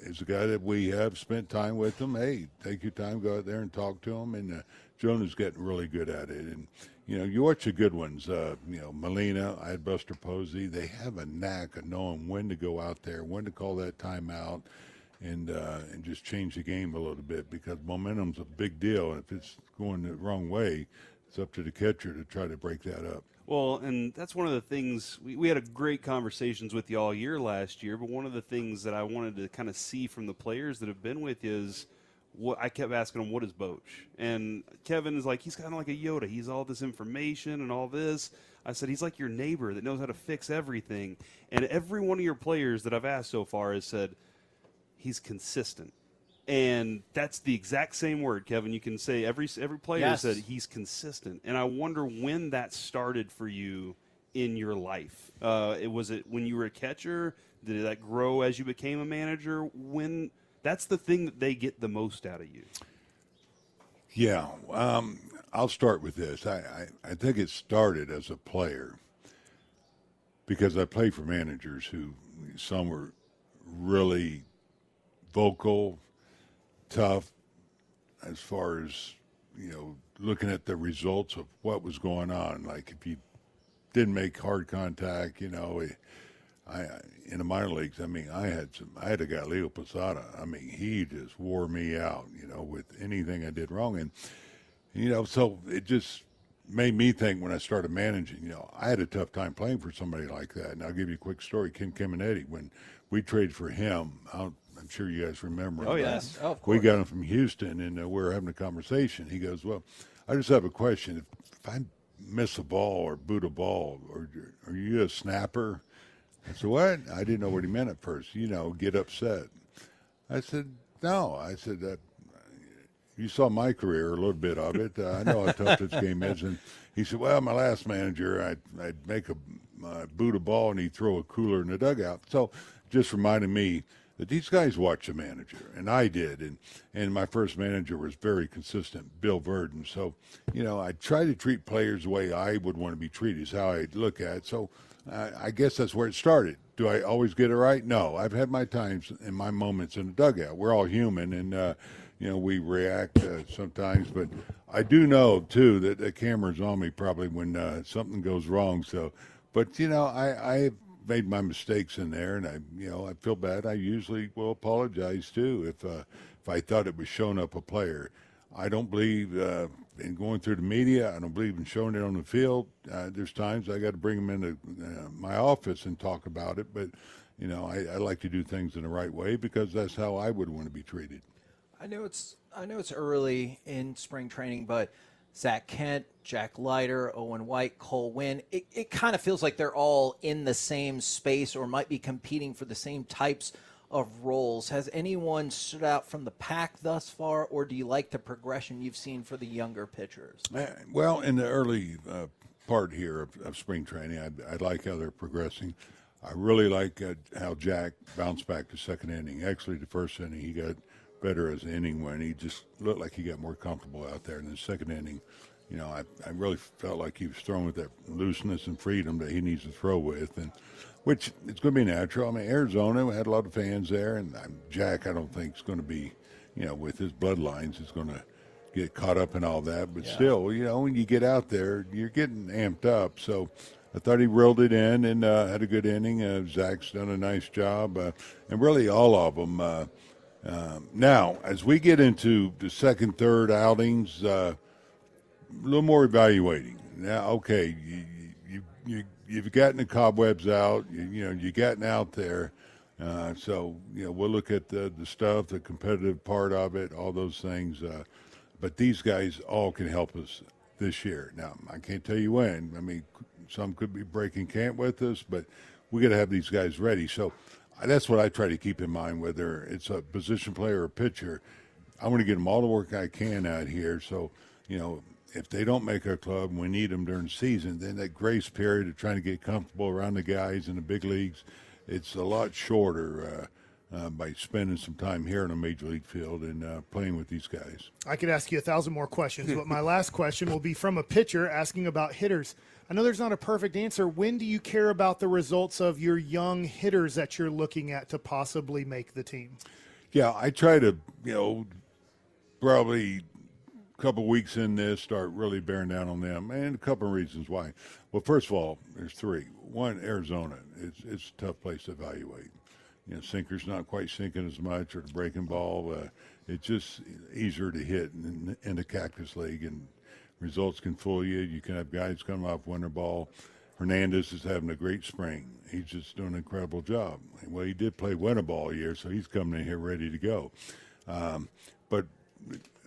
Speaker 10: is a guy that we have spent time with him. Hey, take your time, go out there and talk to him, and uh, Jonah's getting really good at it. And, you know, you watch the good ones, uh, you know, Molina, I had Buster Posey. They have a knack of knowing when to go out there, when to call that timeout, and uh, and just change the game a little bit because momentum's a big deal. If it's going the wrong way, it's up to the catcher to try to break that up.
Speaker 3: Well, and that's one of the things we, we had a great conversations with you all year last year. But one of the things that I wanted to kind of see from the players that have been with is what I kept asking him, what is Boch? And Kevin is like, he's kind of like a Yoda. He's all this information and all this. I said, he's like your neighbor that knows how to fix everything. And every one of your players that I've asked so far has said, he's consistent. And that's the exact same word, Kevin. You can say every every player yes. said he's consistent. And I wonder when that started for you in your life. Uh, it was it when you were a catcher. Did that grow as you became a manager? When that's the thing that they get the most out of you.
Speaker 10: Yeah, um, I'll start with this. I, I, I think it started as a player because I played for managers who some were really vocal, tough, as far as you know, looking at the results of what was going on. Like if you didn't make hard contact, you know, I in the minor leagues, I mean, I had some. I had a guy, Leo Posada. I mean, he just wore me out, you know, with anything I did wrong, and you know, so it just made me think when I started managing. You know, I had a tough time playing for somebody like that. And I'll give you a quick story. Kim Eddie, when we traded for him, i am sure you guys remember.
Speaker 2: Oh yes, oh,
Speaker 10: we got him from Houston, and uh, we were having a conversation. He goes, "Well, I just have a question. If, if I miss a ball or boot a ball, or are you a snapper?" I said, What? I didn't know what he meant at first. You know, get upset. I said, No. I said, that You saw my career, a little bit of it. Uh, I know how tough this game is. And he said, Well, my last manager, I'd, I'd make a uh, boot a ball and he'd throw a cooler in the dugout. So just reminded me that these guys watch the manager, and I did, and and my first manager was very consistent, Bill Virdon. So, you know, I try to treat players the way I would want to be treated, is how I look at it. So, I guess that's where it started. Do I always get it right? No. I've had my times and my moments in the dugout. We're all human, and uh, you know we react uh, sometimes. But I do know too that the camera's on me probably when uh, something goes wrong. So, but you know I I made my mistakes in there, and I you know I feel bad. I usually will apologize too if uh, if I thought it was showing up a player. I don't believe uh, in going through the media. I don't believe in showing it on the field. Uh, there's times I got to bring them into uh, my office and talk about it, but you know, I, I like to do things in the right way because that's how I would want to be treated.
Speaker 2: I know it's I know it's early in spring training, but Zak Kent, Jack Leiter, Owen White, Cole Winn, it, it kind of feels like they're all in the same space or might be competing for the same types of roles. Has anyone stood out from the pack thus far, or do you like the progression you've seen for the younger pitchers?
Speaker 10: Uh, Well, in the early uh, part here of, of spring training, I, I like how they're progressing. I really like uh, how Jack bounced back to second inning. Actually, the first inning he got better as the inning went. He just looked like he got more comfortable out there. In the second inning, you know, I, I really felt like he was throwing with that looseness and freedom that he needs to throw with, and which it's going to be natural. I mean, Arizona we had a lot of fans there, and um, Jack I don't think is going to be, you know, with his bloodlines is going to get caught up in all that. But still, you know, when you get out there, you're getting amped up. So I thought he reeled it in and uh, had a good inning. Uh, Zak's done a nice job, uh, and really all of them. Um, now, as we get into the second, third outings, uh, a little more evaluating. Now, okay, you, you, you, you've gotten the cobwebs out. You, you know, you've gotten out there. Uh, so, you know, we'll look at the, the stuff, the competitive part of it, all those things. Uh, but these guys all can help us this year. Now, I can't tell you when. I mean, some could be breaking camp with us, but we got to have these guys ready. So that's what I try to keep in mind, whether it's a position player or a pitcher. I want to get them all the work I can out here. So, you know, if they don't make our club and we need them during the season, then that grace period of trying to get comfortable around the guys in the big leagues, it's a lot shorter uh, uh, by spending some time here in a major league field and uh, playing with these guys.
Speaker 1: I could ask you a thousand more questions, but my last question will be from a pitcher asking about hitters. I know there's not a perfect answer. When do you care about the results of your young hitters that you're looking at to possibly make the team?
Speaker 10: Yeah, I try to, you know, probably a couple weeks in this start really bearing down on them, and a couple of reasons why. Well, first of all, there's three. One, Arizona. It's it's a tough place to evaluate. You know, sinker's not quite sinking as much, or the breaking ball. Uh, it's just easier to hit in, in the Cactus League, and results can fool you. You can have guys come off winter ball. Hernandez is having a great spring. He's just doing an incredible job. Well, he did play winter ball year, so he's coming in here ready to go. Um, but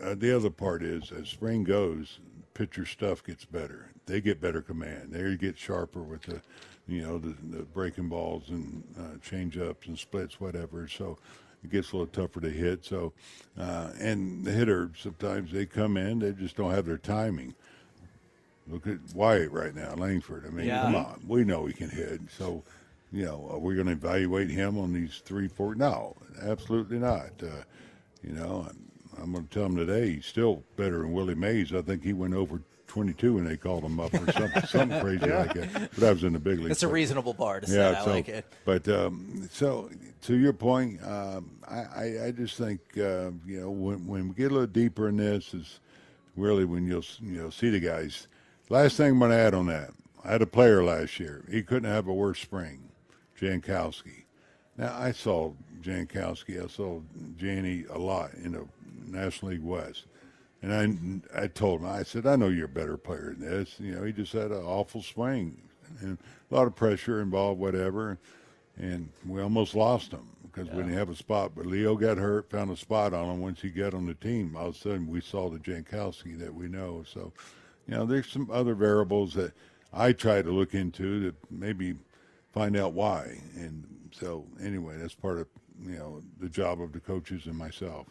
Speaker 10: uh, the other part is, as spring goes, pitcher stuff gets better. They get better command. They get sharper with the, you know, the, the breaking balls and uh, change ups and splits, whatever. So it gets a little tougher to hit. So, uh, and the hitter sometimes they come in, they just don't have their timing. Look at Wyatt right now, Langford. I mean,
Speaker 2: Yeah.
Speaker 10: come on, we know he can hit. So, you know, are we going to evaluate him on these three, four? No, absolutely not. Uh, you know, I'm, I'm going to tell him today he's still better than Willie Mays. I think he went over 22 when they called him up or something, something crazy like that. But I was in the big leagues.
Speaker 2: It's a reasonable bar to say. I
Speaker 10: so,
Speaker 2: like it.
Speaker 10: But um, so to your point, um, I, I, I just think uh, you know when, when we get a little deeper in this is really when you'll you know see the guys. Last thing I'm going to add on that, I had a player last year. He couldn't have a worse spring, Jankowski. Now I saw Jankowski. I saw Janny a lot in the National League West. And I, I told him, I said, I know you're a better player than this. You know, he just had an awful swing and a lot of pressure involved, whatever. And we almost lost him because we didn't have a spot. But Leo got hurt, found a spot on him. Once he got on the team, all of a sudden we saw the Jankowski that we know. So, you know, there's some other variables that I try to look into to maybe find out why. And so, anyway, that's part of, you know, the job of the coaches and myself.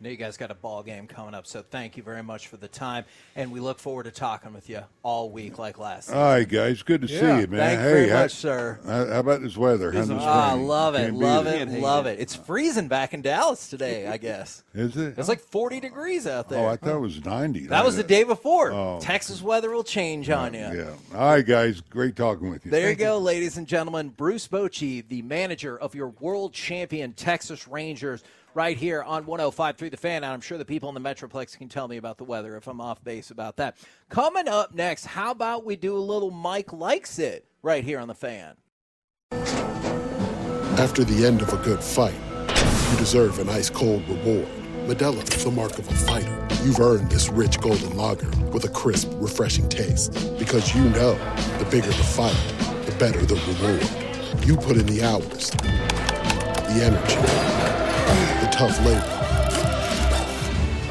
Speaker 2: I know you guys got a ball game coming up, so thank you very much for the time, and we look forward to talking with you all week like last.
Speaker 10: All right, guys. Good to see you, man.
Speaker 2: Thank you
Speaker 10: hey,
Speaker 2: very
Speaker 10: how-
Speaker 2: much, sir.
Speaker 10: How, how about this weather? How's the
Speaker 2: Ah, love it,
Speaker 10: Can't
Speaker 2: love
Speaker 10: it.
Speaker 2: it, love it. It's freezing back in Dallas today, I guess.
Speaker 10: Is it?
Speaker 2: It's like 40 degrees out there.
Speaker 10: Oh, I thought it was 90.
Speaker 2: that was the day before.
Speaker 10: Oh.
Speaker 2: Texas weather will change on you.
Speaker 10: Yeah. All right, guys. Great talking with you.
Speaker 2: There you go, ladies and gentlemen. Bruce Bochy, the manager of your world champion Texas Rangers, right here on 105.3 The Fan. And I'm sure the people in the Metroplex can tell me about the weather if I'm off base about that. Coming up next, how about we do a little Mike Likes It right here on The Fan?
Speaker 11: After the end of a good fight, you deserve an ice cold reward. Modelo is the mark of a fighter. you've earned this rich golden lager with a crisp, refreshing taste. Because you know the bigger the fight, the better the reward. You put in the hours, the energy, the tough labor.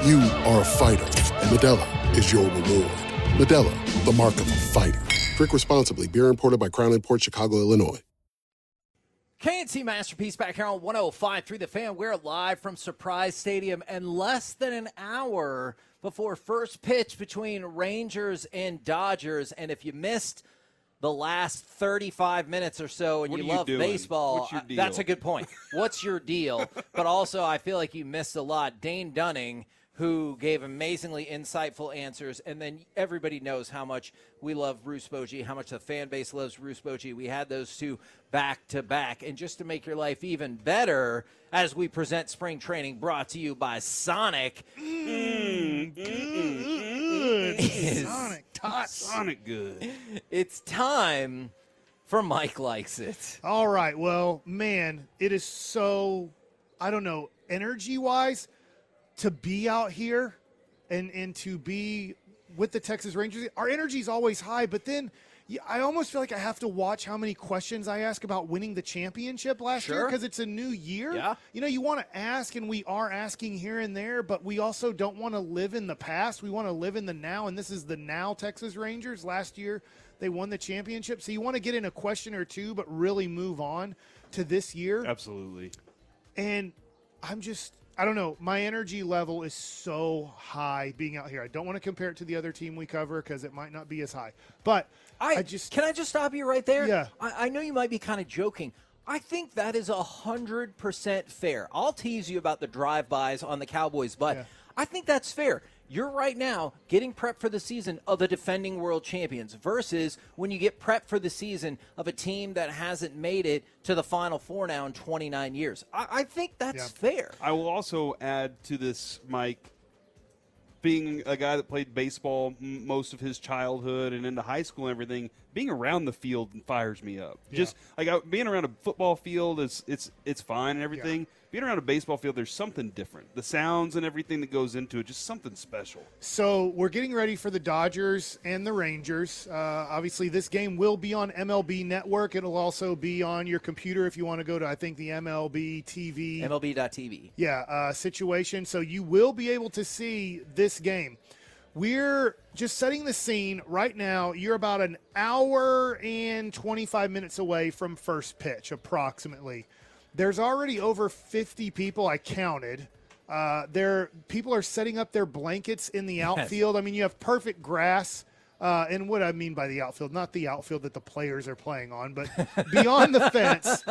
Speaker 11: You are a fighter, and Modelo is your reward. Modelo, the mark of a fighter. Drink responsibly. Beer imported by Crown Imports Chicago, Illinois.
Speaker 2: K&C Masterpiece back here on 105 through the fan. We're live from Surprise Stadium and less than an hour before first pitch between Rangers and Dodgers. And if you missed the last 35 minutes or so and
Speaker 3: What
Speaker 2: you
Speaker 3: are you
Speaker 2: love baseball, uh, that's a good point. What's your deal? but also, I feel like you missed a lot. Dane Dunning, who gave amazingly insightful answers, and then everybody knows how much we love Bruce Bochy, how much the fan base loves Bruce Bochy. We had those two back to back. And just to make your life even better, as we present spring training brought to you by Sonic. is- mm-hmm.
Speaker 3: Sonic Tots. Sonic good.
Speaker 2: It's time for Mike Likes It.
Speaker 1: All right. Well, man, it is so, I don't know, energy wise, to be out here and, and to be with the Texas Rangers. Our energy is always high, but then I almost feel like I have to watch how many questions I ask about winning the championship last year because it's a new year.
Speaker 2: Yeah.
Speaker 1: You know, you want to ask, and we are asking here and there, but we also don't want to live in the past. We want to live in the now, and this is the now Texas Rangers. Last year, they won the championship. So you want to get in a question or two, but really move on to this year.
Speaker 3: Absolutely.
Speaker 1: And I'm just, I don't know, my energy level is so high being out here. I don't want to compare it to the other team we cover because it might not be as high. But
Speaker 2: I,
Speaker 1: I just
Speaker 2: can I just stop you right there?
Speaker 1: Yeah.
Speaker 2: I, I know you might be kind of joking. I think that is a hundred percent fair. I'll tease you about the drive-bys on the Cowboys, but
Speaker 1: Yeah.
Speaker 2: I think that's fair. You're right now getting prepped for the season of the defending world champions versus when you get prepped for the season of a team that hasn't made it to the Final Four now in 29 years. I, I think that's fair.
Speaker 3: I will also add to this, Mike, being a guy that played baseball m- most of his childhood and into high school and everything, being around the field fires me up. Just like I, being around a football field is it's it's fine and everything. Being around a baseball field, there's something different. The sounds and everything that goes into it, just something special.
Speaker 1: So we're getting ready for the Dodgers and the Rangers. Uh, obviously, this game will be on MLB Network. It'll also be on your computer if you want to go to, I think, the MLB TV.
Speaker 2: MLB.TV.
Speaker 1: yeah, uh, situation. So you will be able to see this game. We're just setting the scene right now. You're about an hour and 25 minutes away from first pitch, approximately. There's already over 50 people I counted. Uh, there, people are setting up their blankets in the outfield. I mean, you have perfect grass. Uh, and what I mean by the outfield, not the outfield that the players are playing on, but beyond the fence,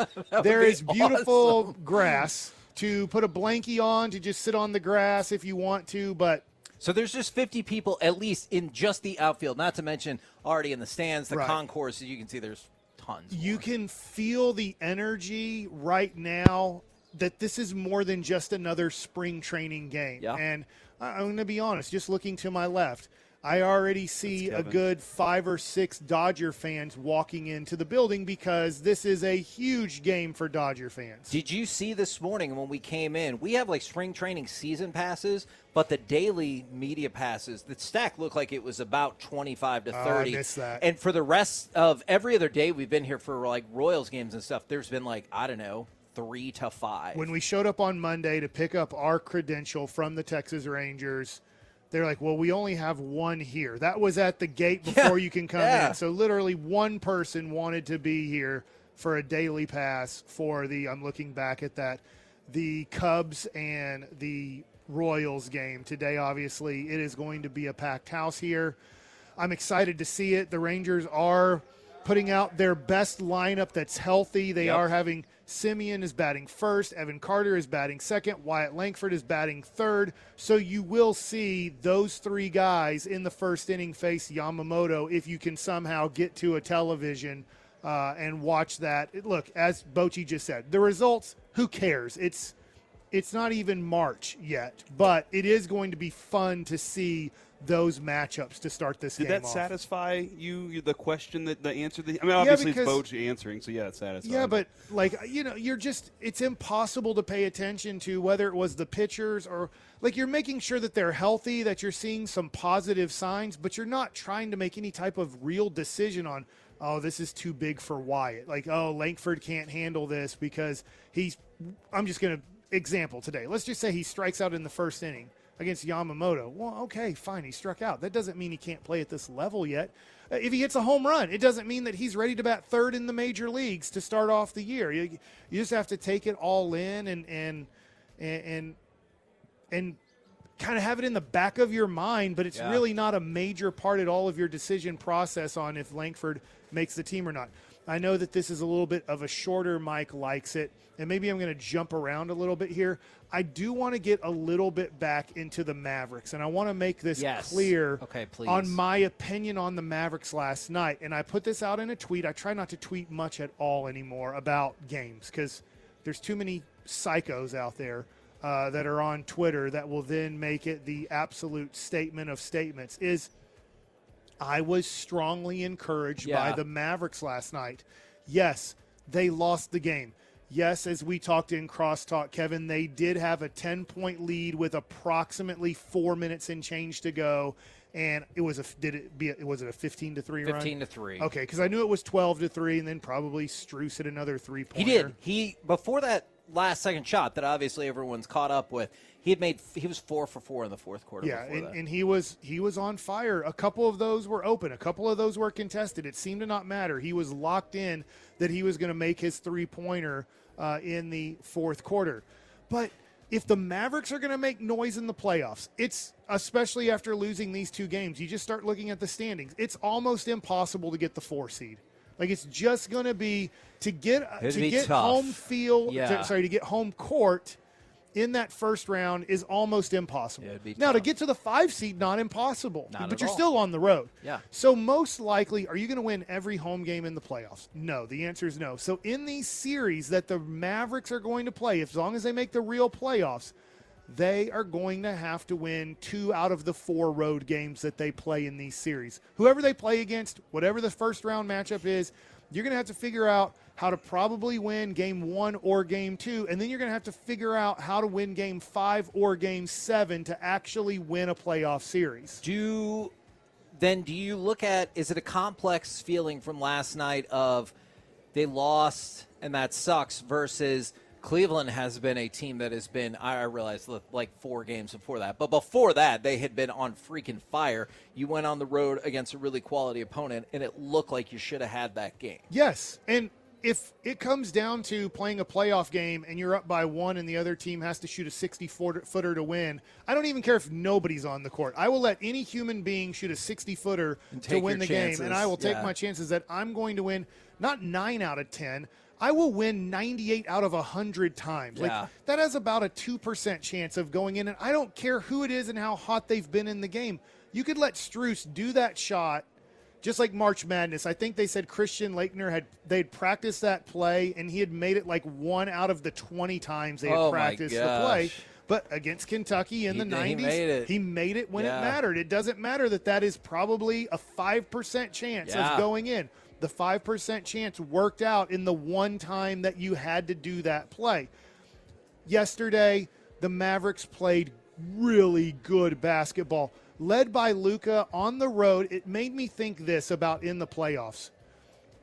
Speaker 1: there
Speaker 2: be
Speaker 1: is beautiful grass to put a blankie on to just sit on the grass if you want to. But
Speaker 2: So there's just 50 people at least in just the outfield, not to mention already in the stands, the
Speaker 1: Right.
Speaker 2: concourse. You can see there's tons.
Speaker 1: you can feel the energy right now that this is more than just another spring training game.
Speaker 2: Yeah.
Speaker 1: And I'm going to be honest, just looking to my left, I already see a good five or six Dodger fans walking into the building because this is a huge game for Dodger fans.
Speaker 2: Did you see this morning when we came in? We have like spring training season passes, but the daily media passes, the stack looked like it was about 25 to
Speaker 1: Oh, I
Speaker 2: 30.
Speaker 1: missed that.
Speaker 2: And for the rest of every other day we've been here for like Royals games and stuff, there's been like, I don't know, three to five.
Speaker 1: when we showed up on Monday to pick up our credential from the Texas Rangers, they're like, "Well, we only have one here." That was at the gate before you can come
Speaker 2: yeah.
Speaker 1: in. So literally, one person wanted to be here for a daily pass for the. I'm looking back at that, the Cubs and the Royals game today. Obviously, it is going to be a packed house here. I'm excited to see it. The Rangers are putting out their best lineup that's healthy. They
Speaker 2: Yep.
Speaker 1: are having Semien is batting first, Evan Carter is batting second, Wyatt Langford is batting third. So you will see those three guys in the first inning face Yamamoto if you can somehow get to a television uh, and watch that. Look, as Bochy just said, the results, who cares? It's it's not even March yet, but it is going to be fun to see those matchups to start this
Speaker 3: Did
Speaker 1: game
Speaker 3: that
Speaker 1: off.
Speaker 3: satisfy you? The question that the answer. That, I mean,
Speaker 1: Yeah,
Speaker 3: obviously
Speaker 1: because-
Speaker 3: it's Boch answering, so yeah, it's satisfying.
Speaker 1: Yeah, but like you know, you're just it's impossible to pay attention to whether it was the pitchers or like you're making sure that they're healthy, that you're seeing some positive signs, but you're not trying to make any type of real decision on oh, this is too big for Wyatt. Like, oh, Langford can't handle this because he's I'm just going to example today. Let's just say he strikes out in the first inning against Yamamoto. Well, okay, fine, he struck out. That doesn't mean he can't play at this level yet. Uh, If he hits a home run, it doesn't mean that he's ready to bat third in the major leagues to start off the year. You, you just have to take it all in and and and and, and kind of have it in the back of your mind, but it's
Speaker 2: Yeah.
Speaker 1: really not a major part at all of your decision process on if Langford makes the team or not. I know that this is a little bit of a shorter Mike likes it, and maybe I'm going to jump around a little bit here. I do want to get a little bit back into the Mavericks, and I want to make this
Speaker 2: Yes.
Speaker 1: clear
Speaker 2: Okay, please.
Speaker 1: on my opinion on the Mavericks last night. And I put this out in a tweet. I try not to tweet much at all anymore about games because there's too many psychos out there uh, that are on Twitter that will then make it the absolute statement of statements. Is I was strongly encouraged by the Mavericks last night. Yes, they lost the game. Yes, as we talked in crosstalk, Kevin, they did have a 10 point lead with approximately four minutes and change to go. And it was a did it be a, was it a 15 to 3 run?
Speaker 2: 15 to 3.
Speaker 1: Okay, because I knew it was 12 to 3 and then probably Strus hit another three
Speaker 2: He did. He before that last second shot that obviously everyone's caught up with. He had made he was four for four in the fourth quarter.
Speaker 1: Yeah, and, and he was he was on fire. A couple of those were open. A couple of those were contested. It seemed to not matter. He was locked in that he was going to make his three pointer uh, in the fourth quarter. But if the Mavericks are going to make noise in the playoffs, it's especially after losing these two games. You just start looking at the standings. It's almost impossible to get the four seed. Like it's just going to be to get uh,
Speaker 2: It'd
Speaker 1: to get
Speaker 2: tough.
Speaker 1: home field.
Speaker 2: Yeah.
Speaker 1: to- sorry, to get home court in that first round is almost impossible. now to get to the five seed, not impossible.
Speaker 2: Not
Speaker 1: but you're
Speaker 2: all.
Speaker 1: still on the road.
Speaker 2: Yeah.
Speaker 1: So most likely, are you going to win every home game in the playoffs? No. The answer is no. So in these series that the Mavericks are going to play, as long as they make the real playoffs, they are going to have to win two out of the four road games that they play in these series. Whoever they play against, whatever the first round matchup is, you're going to have to figure out how to probably win game one or game two, and then you're going to have to figure out how to win game five or game seven to actually win a playoff series.
Speaker 2: do then do you look at is it a complex feeling from last night of they lost and that sucks versus Cleveland has been a team that has been I realize, like four games before that but before that they had been on freaking fire you went on the road against a really quality opponent and it looked like you should have had that game
Speaker 1: Yes, and if it comes down to playing a playoff game and you're up by one and the other team has to shoot a 60 footer to win, I don't even care if nobody's on the court. I will let any human being shoot a 60 footer to win the
Speaker 2: chances,
Speaker 1: game, and I will take
Speaker 2: yeah.
Speaker 1: my chances that I'm going to win not nine out of 10. I will win 98 out of 100 times.
Speaker 2: Yeah.
Speaker 1: Like that has about a 2% chance of going in and I don't care who it is and how hot they've been in the game. You could let Strus do that shot just like March Madness, I think they said Christian Laettner had they'd practiced that play and he had made it like one out of the twenty times they had
Speaker 2: Oh,
Speaker 1: practiced the play. But against Kentucky in
Speaker 2: He
Speaker 1: the
Speaker 2: did- he
Speaker 1: nineties,
Speaker 2: made it.
Speaker 1: he made it when
Speaker 2: Yeah.
Speaker 1: it mattered. It doesn't matter that that is probably a five percent chance
Speaker 2: Yeah.
Speaker 1: of going in. The five percent chance worked out in the one time that you had to do that play yesterday the Mavericks played really good basketball. Led by Luka on the road, it made me think this about in the playoffs.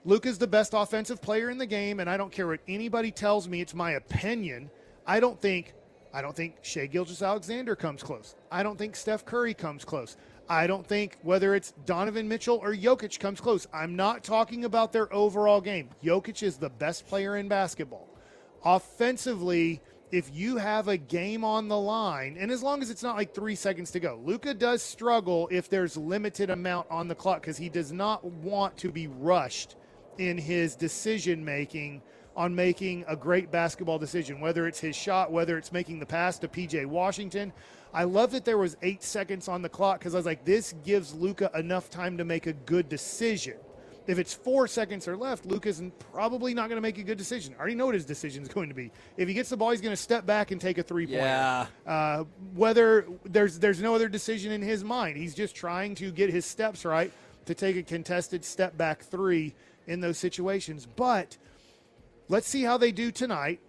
Speaker 1: Luka's the best offensive player in the game, and I don't care what anybody tells me. It's my opinion. I don't think I don't think Shai Gilgeous Alexander comes close. I don't think Steph Curry comes close. I don't think whether it's Donovan Mitchell or Jokic comes close. I'm not talking about their overall game. Jokic is the best player in basketball offensively, if you have a game on the line, and as long as it's not like three seconds to go, Luka does struggle if there's limited amount on the clock because he does not want to be rushed in his decision making on making a great basketball decision, whether it's his shot, whether it's making the pass to PJ Washington. I love that there was eight seconds on the clock because I was like, this gives Luka enough time to make a good decision. If it's four seconds or left, Luka's probably not going to make a good decision. I already know what his decision is going to be. If he gets the ball, he's going to step back and take a three point.
Speaker 2: Yeah.
Speaker 1: Uh, whether there's there's no other decision in his mind, he's just trying to get his steps right to take a contested step back three in those situations. But let's see how they do tonight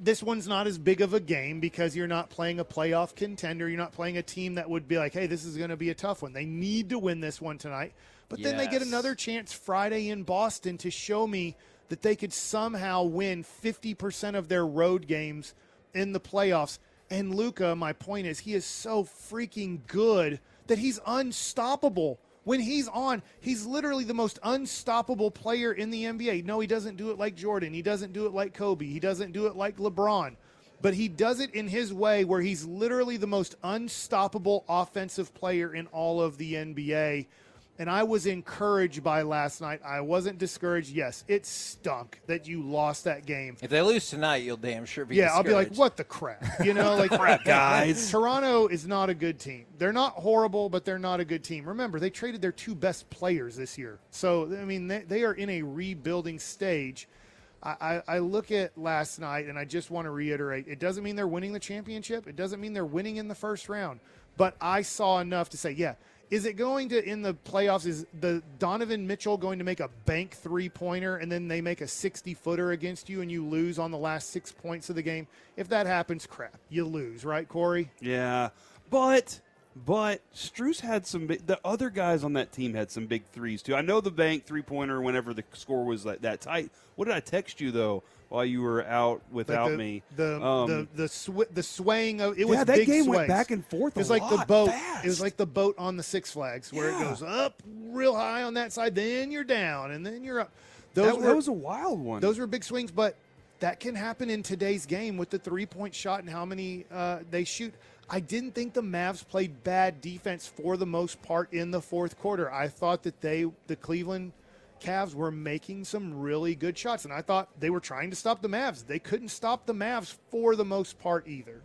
Speaker 1: this one's not as big of a game because you're not playing a playoff contender. You're not playing a team that would be like, hey, this is going to be a tough one. They need to win this one tonight. But then they get another chance Friday in Boston to show me that they could somehow win 50% of their road games in the playoffs. And Luka, my point is, he is so freaking good that he's unstoppable. When he's on, he's literally the most unstoppable player in the NBA. No, he doesn't do it like Jordan. He doesn't do it like Kobe. He doesn't do it like LeBron. But he does it in his way where he's literally the most unstoppable offensive player in all of the NBA. And I was encouraged by last night. I wasn't discouraged. Yes, it stunk that you lost that game.
Speaker 2: If they lose tonight, you'll damn sure be
Speaker 1: Yeah, I'll be like, what the crap? You know, like
Speaker 2: Crap, guys.
Speaker 1: Toronto is not a good team. They're not horrible, but they're not a good team. Remember, they traded their two best players this year. So I mean, they, they are in a rebuilding stage. I, I, I look at last night, and I just want to reiterate: it doesn't mean they're winning the championship. It doesn't mean they're winning in the first round. But I saw enough to say, yeah. Is it going to in the playoffs? Is the Donovan Mitchell going to make a bank three pointer and then they make a sixty footer against you and you lose on the last six points of the game? If that happens, crap, you lose, right, Corey?
Speaker 3: Yeah, but but Strus had some. The other guys on that team had some big threes too. I know the bank three pointer. Whenever the score was that, that tight, what did I text you though while you were out without
Speaker 1: the,
Speaker 3: me?
Speaker 1: The
Speaker 3: Um,
Speaker 1: the the, sw- the swaying of it was
Speaker 3: Yeah, that
Speaker 1: big
Speaker 3: game went back and forth
Speaker 1: It was like the boat.
Speaker 3: fast.
Speaker 1: It was like the boat on the Six Flags where
Speaker 3: Yeah.
Speaker 1: it goes up real high on that side, then you're down, and then you're up.
Speaker 3: That- that was a wild one.
Speaker 1: Those were big swings, but that can happen in today's game with the three point shot and how many uh, they shoot. I didn't think the Mavs played bad defense for the most part in the fourth quarter. I thought that they, the Cleveland Cavs, were making some really good shots, and I thought they were trying to stop the Mavs. They couldn't stop the Mavs for the most part either.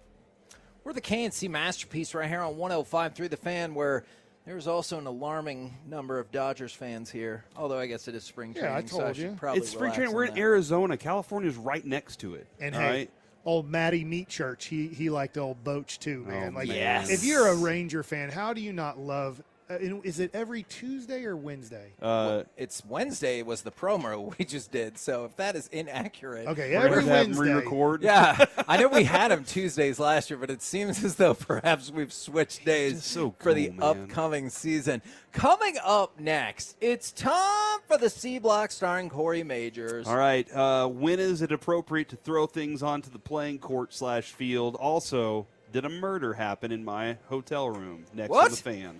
Speaker 2: We're the K&C masterpiece right here on 105 through the fan, where there's also an alarming number of Dodgers fans here. Although I guess it is spring training, so I
Speaker 1: told
Speaker 2: should
Speaker 1: you.
Speaker 2: probably
Speaker 3: it's spring training. We're in
Speaker 2: that.
Speaker 3: Arizona. California's right next to it.
Speaker 1: And
Speaker 3: all
Speaker 1: hey,
Speaker 3: right?
Speaker 1: old Matty Meat Church, he he liked old Boch too, oh, man.
Speaker 3: Oh,
Speaker 1: like,
Speaker 3: yes.
Speaker 1: if you're a Ranger fan, how do you not love? Uh, is it every Tuesday or Wednesday?
Speaker 3: Uh,
Speaker 2: it's Wednesday was the promo we just did. So if that is inaccurate,
Speaker 1: Okay,
Speaker 3: We're
Speaker 1: every
Speaker 3: have
Speaker 1: Wednesday.
Speaker 3: re-record.
Speaker 2: Yeah, I know we had them Tuesdays last year, but it seems as though perhaps we've switched days
Speaker 3: Just so
Speaker 2: for the
Speaker 3: man.
Speaker 2: upcoming season. Coming up next, it's time for the C Block starring Corey Majors.
Speaker 3: All right. Uh, when is it appropriate to throw things onto the playing court slash field? Also, did a murder happen in my hotel room next
Speaker 2: What?
Speaker 3: to the fan?